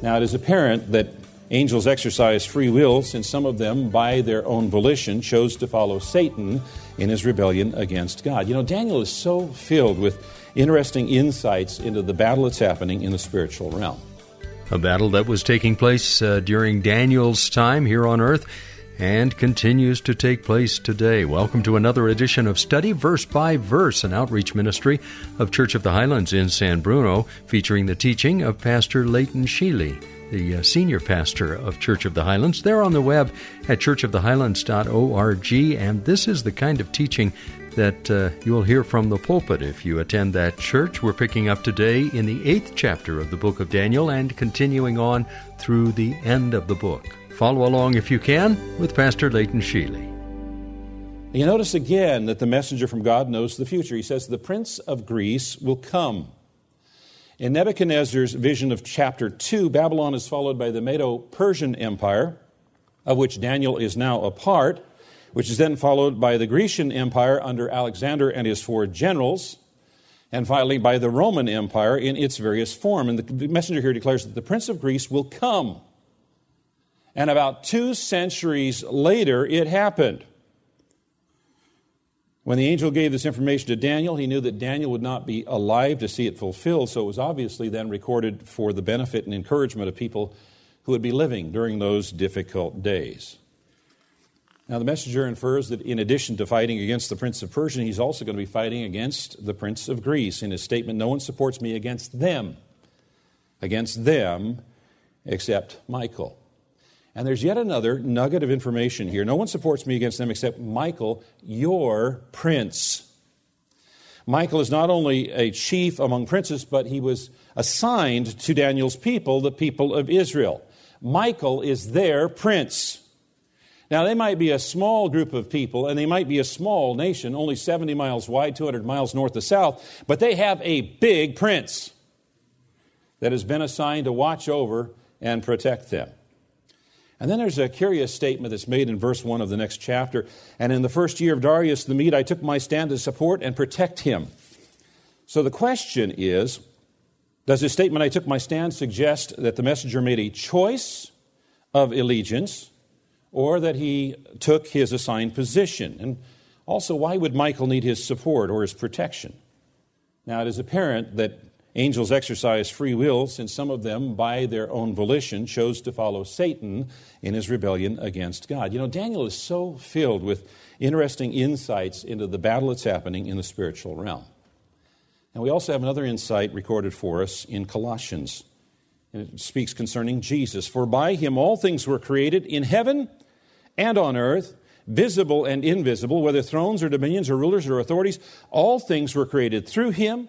Now, it is apparent that angels exercise free will since some of them, by their own volition, chose to follow Satan in his rebellion against God. You know, Daniel is so filled with interesting insights into the battle that's happening in the spiritual realm. A battle that was taking place uh, during Daniel's time here on earth and continues to take place today. Welcome to another edition of Study Verse by Verse, an outreach ministry of Church of the Highlands in San Bruno, featuring the teaching of Pastor Leighton Sheely, the uh, senior pastor of Church of the Highlands. They're on the web at churchofthehighlands.org, and this is the kind of teaching that uh, you'll hear from the pulpit if you attend that church. We're picking up today in the eighth chapter of the book of Daniel and continuing on through the end of the book. Follow along if you can with Pastor Leighton Sheely. You notice again that the messenger from God knows the future. He says, The prince of Greece will come. In Nebuchadnezzar's vision of chapter 2, Babylon is followed by the Medo Persian Empire, of which Daniel is now a part, which is then followed by the Grecian Empire under Alexander and his four generals, and finally by the Roman Empire in its various form. And the messenger here declares that the prince of Greece will come. And about two centuries later, it happened. When the angel gave this information to Daniel, he knew that Daniel would not be alive to see it fulfilled, so it was obviously then recorded for the benefit and encouragement of people who would be living during those difficult days. Now, the messenger infers that in addition to fighting against the prince of Persia, he's also going to be fighting against the prince of Greece. In his statement, no one supports me against them, against them except Michael. And there's yet another nugget of information here. No one supports me against them except Michael, your prince. Michael is not only a chief among princes, but he was assigned to Daniel's people, the people of Israel. Michael is their prince. Now, they might be a small group of people, and they might be a small nation, only 70 miles wide, 200 miles north to south, but they have a big prince that has been assigned to watch over and protect them. And then there's a curious statement that's made in verse 1 of the next chapter. And in the first year of Darius the Mede, I took my stand to support and protect him. So the question is Does this statement, I took my stand, suggest that the messenger made a choice of allegiance or that he took his assigned position? And also, why would Michael need his support or his protection? Now, it is apparent that Angels exercise free will since some of them, by their own volition, chose to follow Satan in his rebellion against God. You know, Daniel is so filled with interesting insights into the battle that's happening in the spiritual realm. And we also have another insight recorded for us in Colossians. And it speaks concerning Jesus. For by him all things were created in heaven and on earth, visible and invisible, whether thrones or dominions or rulers or authorities, all things were created through him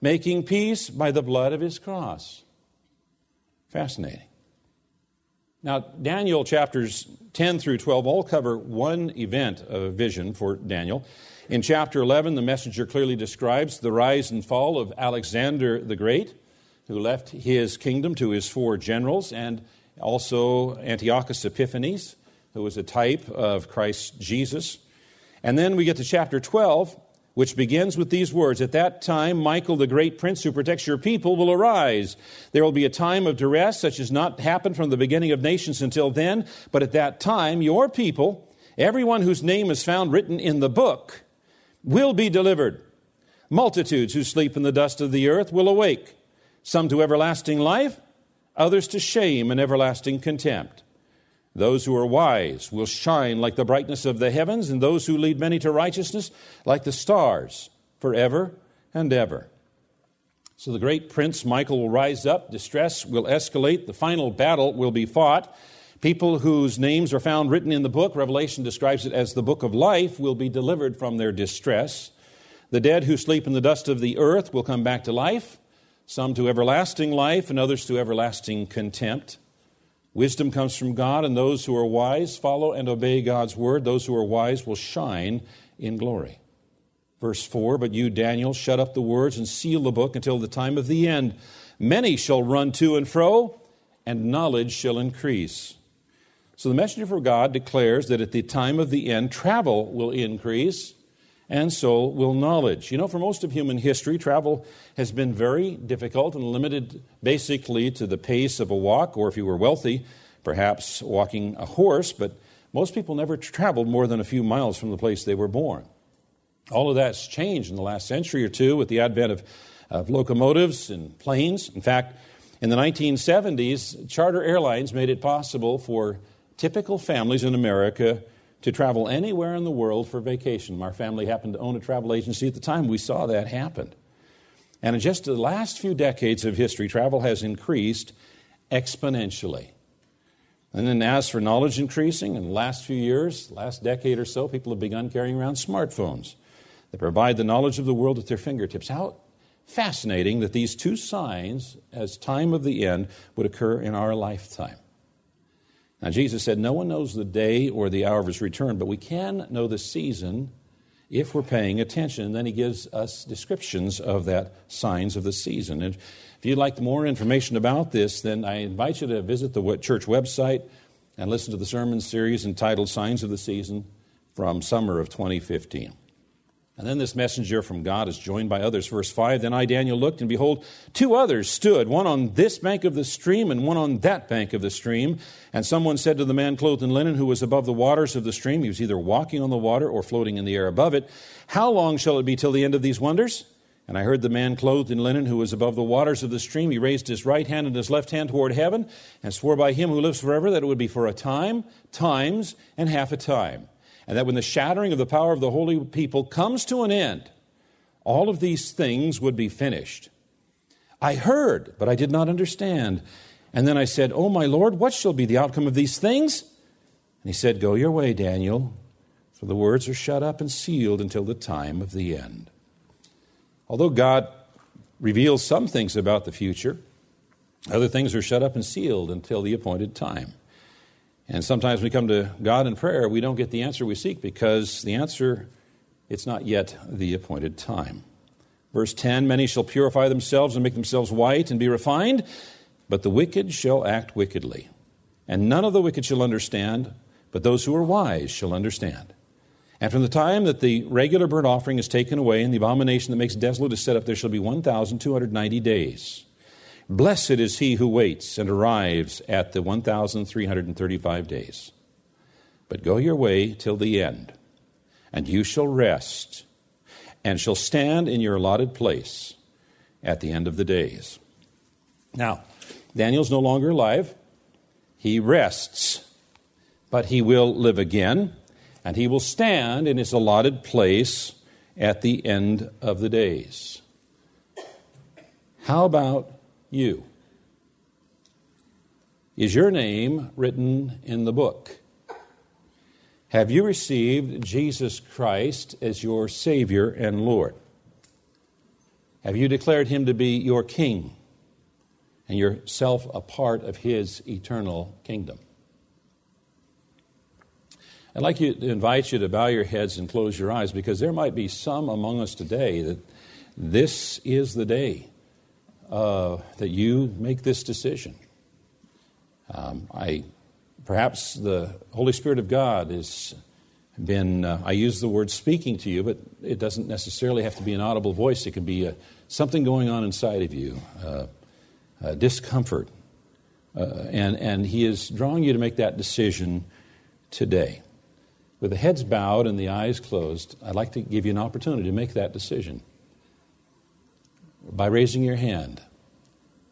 making peace by the blood of his cross. Fascinating. Now, Daniel chapters 10 through 12 all cover one event of vision for Daniel. In chapter 11, the messenger clearly describes the rise and fall of Alexander the Great, who left his kingdom to his four generals, and also Antiochus Epiphanes, who was a type of Christ Jesus. And then we get to chapter 12, which begins with these words At that time, Michael, the great prince who protects your people, will arise. There will be a time of duress, such as not happened from the beginning of nations until then. But at that time, your people, everyone whose name is found written in the book, will be delivered. Multitudes who sleep in the dust of the earth will awake, some to everlasting life, others to shame and everlasting contempt. Those who are wise will shine like the brightness of the heavens, and those who lead many to righteousness like the stars forever and ever. So the great prince Michael will rise up, distress will escalate, the final battle will be fought. People whose names are found written in the book, Revelation describes it as the book of life, will be delivered from their distress. The dead who sleep in the dust of the earth will come back to life, some to everlasting life, and others to everlasting contempt. Wisdom comes from God, and those who are wise follow and obey God's word. Those who are wise will shine in glory. Verse 4 But you, Daniel, shut up the words and seal the book until the time of the end. Many shall run to and fro, and knowledge shall increase. So the messenger of God declares that at the time of the end, travel will increase, and so will knowledge. You know, for most of human history, travel has been very difficult and limited basically to the pace of a walk, or if you were wealthy, perhaps walking a horse, but most people never traveled more than a few miles from the place they were born. All of that's changed in the last century or two with the advent of, of locomotives and planes. In fact, in the 1970s, charter airlines made it possible for typical families in America to travel anywhere in the world for vacation. Our family happened to own a travel agency at the time. We saw that happen. And in just the last few decades of history, travel has increased exponentially. And then, as for knowledge increasing, in the last few years, last decade or so, people have begun carrying around smartphones. that provide the knowledge of the world at their fingertips. How fascinating that these two signs, as time of the end, would occur in our lifetime. Now, Jesus said, No one knows the day or the hour of his return, but we can know the season if we're paying attention. And then he gives us descriptions of that signs of the season. And if you'd like more information about this, then I invite you to visit the church website and listen to the sermon series entitled Signs of the Season from summer of 2015. And then this messenger from God is joined by others. Verse 5 Then I, Daniel, looked, and behold, two others stood, one on this bank of the stream and one on that bank of the stream. And someone said to the man clothed in linen who was above the waters of the stream, he was either walking on the water or floating in the air above it, How long shall it be till the end of these wonders? And I heard the man clothed in linen who was above the waters of the stream. He raised his right hand and his left hand toward heaven and swore by him who lives forever that it would be for a time, times, and half a time and that when the shattering of the power of the holy people comes to an end, all of these things would be finished. I heard, but I did not understand. And then I said, Oh, my Lord, what shall be the outcome of these things? And he said, Go your way, Daniel, for the words are shut up and sealed until the time of the end. Although God reveals some things about the future, other things are shut up and sealed until the appointed time. And sometimes we come to God in prayer, we don't get the answer we seek because the answer, it's not yet the appointed time. Verse 10 Many shall purify themselves and make themselves white and be refined, but the wicked shall act wickedly. And none of the wicked shall understand, but those who are wise shall understand. And from the time that the regular burnt offering is taken away and the abomination that makes desolate is set up, there shall be 1,290 days. Blessed is he who waits and arrives at the 1,335 days. But go your way till the end, and you shall rest, and shall stand in your allotted place at the end of the days. Now, Daniel's no longer alive. He rests, but he will live again, and he will stand in his allotted place at the end of the days. How about you? Is your name written in the book? Have you received Jesus Christ as your Savior and Lord? Have you declared Him to be your King and yourself a part of His eternal kingdom? I'd like you to invite you to bow your heads and close your eyes because there might be some among us today that this is the day uh, that you make this decision. Um, I, perhaps the Holy Spirit of God has been, uh, I use the word speaking to you, but it doesn't necessarily have to be an audible voice. It can be a, something going on inside of you, uh, discomfort. Uh, and, and He is drawing you to make that decision today. With the heads bowed and the eyes closed, I'd like to give you an opportunity to make that decision by raising your hand.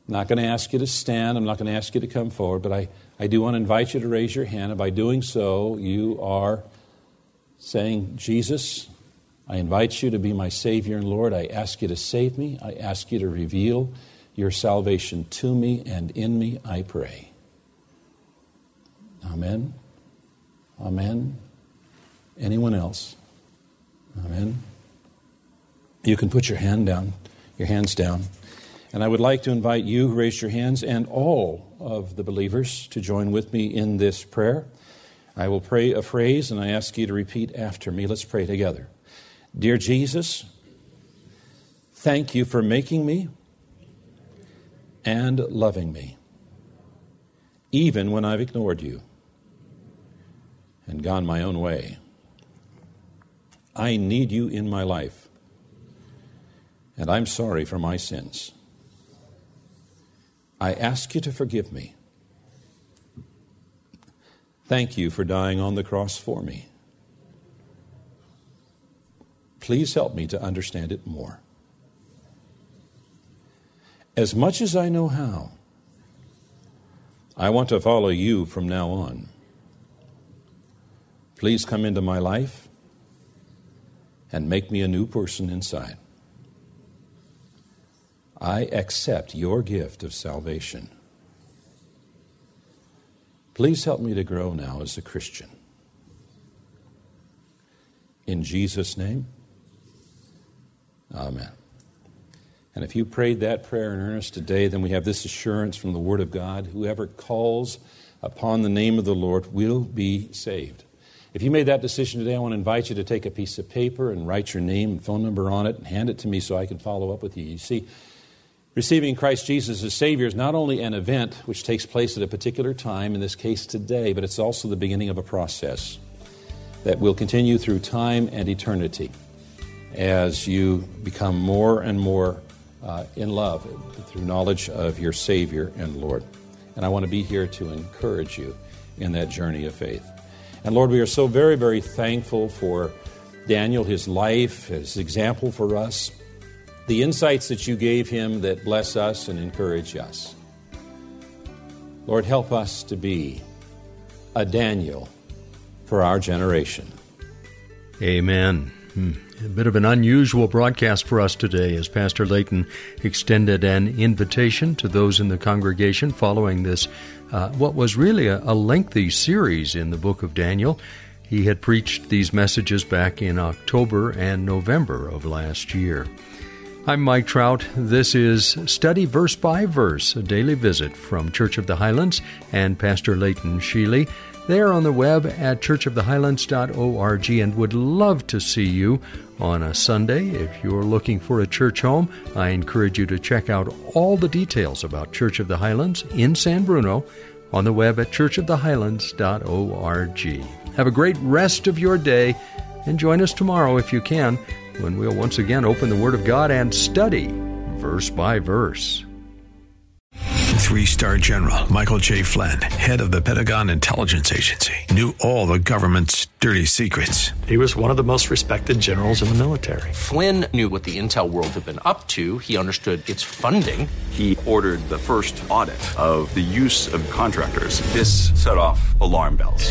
I'm not going to ask you to stand. I'm not going to ask you to come forward, but I, I do want to invite you to raise your hand. And by doing so, you are saying, Jesus, I invite you to be my Savior and Lord. I ask you to save me. I ask you to reveal your salvation to me and in me, I pray. Amen. Amen. Anyone else? Amen. You can put your hand down, your hands down. And I would like to invite you who raised your hands and all of the believers to join with me in this prayer. I will pray a phrase and I ask you to repeat after me. Let's pray together. Dear Jesus, thank you for making me and loving me, even when I've ignored you and gone my own way. I need you in my life, and I'm sorry for my sins. I ask you to forgive me. Thank you for dying on the cross for me. Please help me to understand it more. As much as I know how, I want to follow you from now on. Please come into my life and make me a new person inside. I accept your gift of salvation. Please help me to grow now as a Christian. In Jesus' name, Amen. And if you prayed that prayer in earnest today, then we have this assurance from the Word of God whoever calls upon the name of the Lord will be saved. If you made that decision today, I want to invite you to take a piece of paper and write your name and phone number on it and hand it to me so I can follow up with you. You see, Receiving Christ Jesus as Savior is not only an event which takes place at a particular time, in this case today, but it's also the beginning of a process that will continue through time and eternity as you become more and more uh, in love through knowledge of your Savior and Lord. And I want to be here to encourage you in that journey of faith. And Lord, we are so very, very thankful for Daniel, his life, his example for us the insights that you gave him that bless us and encourage us. Lord, help us to be a Daniel for our generation. Amen. Hmm. A bit of an unusual broadcast for us today as Pastor Layton extended an invitation to those in the congregation following this, uh, what was really a, a lengthy series in the book of Daniel. He had preached these messages back in October and November of last year. I'm Mike Trout. This is Study Verse by Verse, a daily visit from Church of the Highlands and Pastor Layton Sheely. They are on the web at churchofthehighlands.org and would love to see you on a Sunday. If you're looking for a church home, I encourage you to check out all the details about Church of the Highlands in San Bruno on the web at churchofthehighlands.org. Have a great rest of your day and join us tomorrow if you can when we'll once again open the Word of God and study verse by verse. Three star general Michael J. Flynn, head of the Pentagon Intelligence Agency, knew all the government's dirty secrets. He was one of the most respected generals in the military. Flynn knew what the intel world had been up to, he understood its funding. He ordered the first audit of the use of contractors. This set off alarm bells.